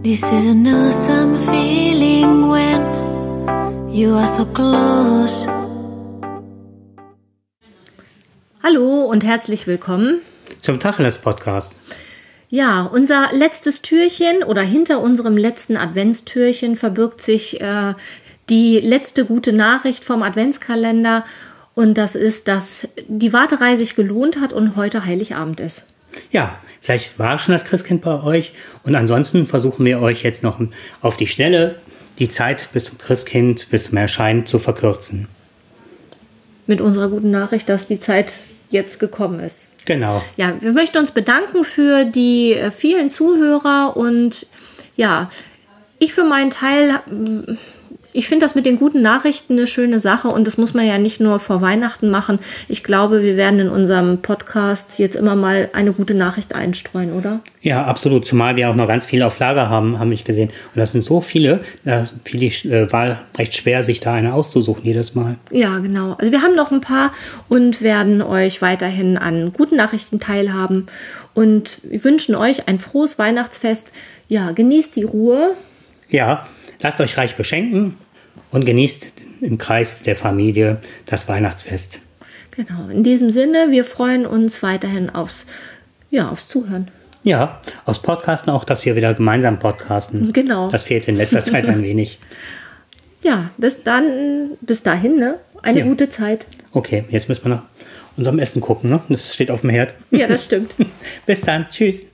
This is an awesome feeling when you are so close. Hallo und herzlich willkommen. Zum Tacheles Podcast. Ja, unser letztes Türchen oder hinter unserem letzten Adventstürchen verbirgt sich äh, die letzte gute Nachricht vom Adventskalender. Und das ist, dass die Warterei sich gelohnt hat und heute Heiligabend ist. Ja, vielleicht war schon das Christkind bei euch. Und ansonsten versuchen wir euch jetzt noch auf die Schnelle die Zeit bis zum Christkind, bis zum Erscheinen zu verkürzen. Mit unserer guten Nachricht, dass die Zeit jetzt gekommen ist. Genau. Ja, wir möchten uns bedanken für die äh, vielen Zuhörer und ja, ich für meinen Teil ich finde das mit den guten Nachrichten eine schöne Sache und das muss man ja nicht nur vor Weihnachten machen. Ich glaube, wir werden in unserem Podcast jetzt immer mal eine gute Nachricht einstreuen, oder? Ja, absolut. Zumal wir auch noch ganz viele auf Lager haben, haben ich gesehen. Und das sind so viele, da fiel die äh, Wahl recht schwer, sich da eine auszusuchen jedes Mal. Ja, genau. Also wir haben noch ein paar und werden euch weiterhin an guten Nachrichten teilhaben und wünschen euch ein frohes Weihnachtsfest. Ja, genießt die Ruhe. Ja, Lasst euch reich beschenken und genießt im Kreis der Familie das Weihnachtsfest. Genau, in diesem Sinne, wir freuen uns weiterhin aufs, ja, aufs Zuhören. Ja, aufs Podcasten auch, dass wir wieder gemeinsam podcasten. Genau. Das fehlt in letzter Zeit ein wenig. Ja, bis dann, bis dahin, ne? Eine ja. gute Zeit. Okay, jetzt müssen wir noch unserem Essen gucken, ne? Das steht auf dem Herd. Ja, das stimmt. bis dann. Tschüss.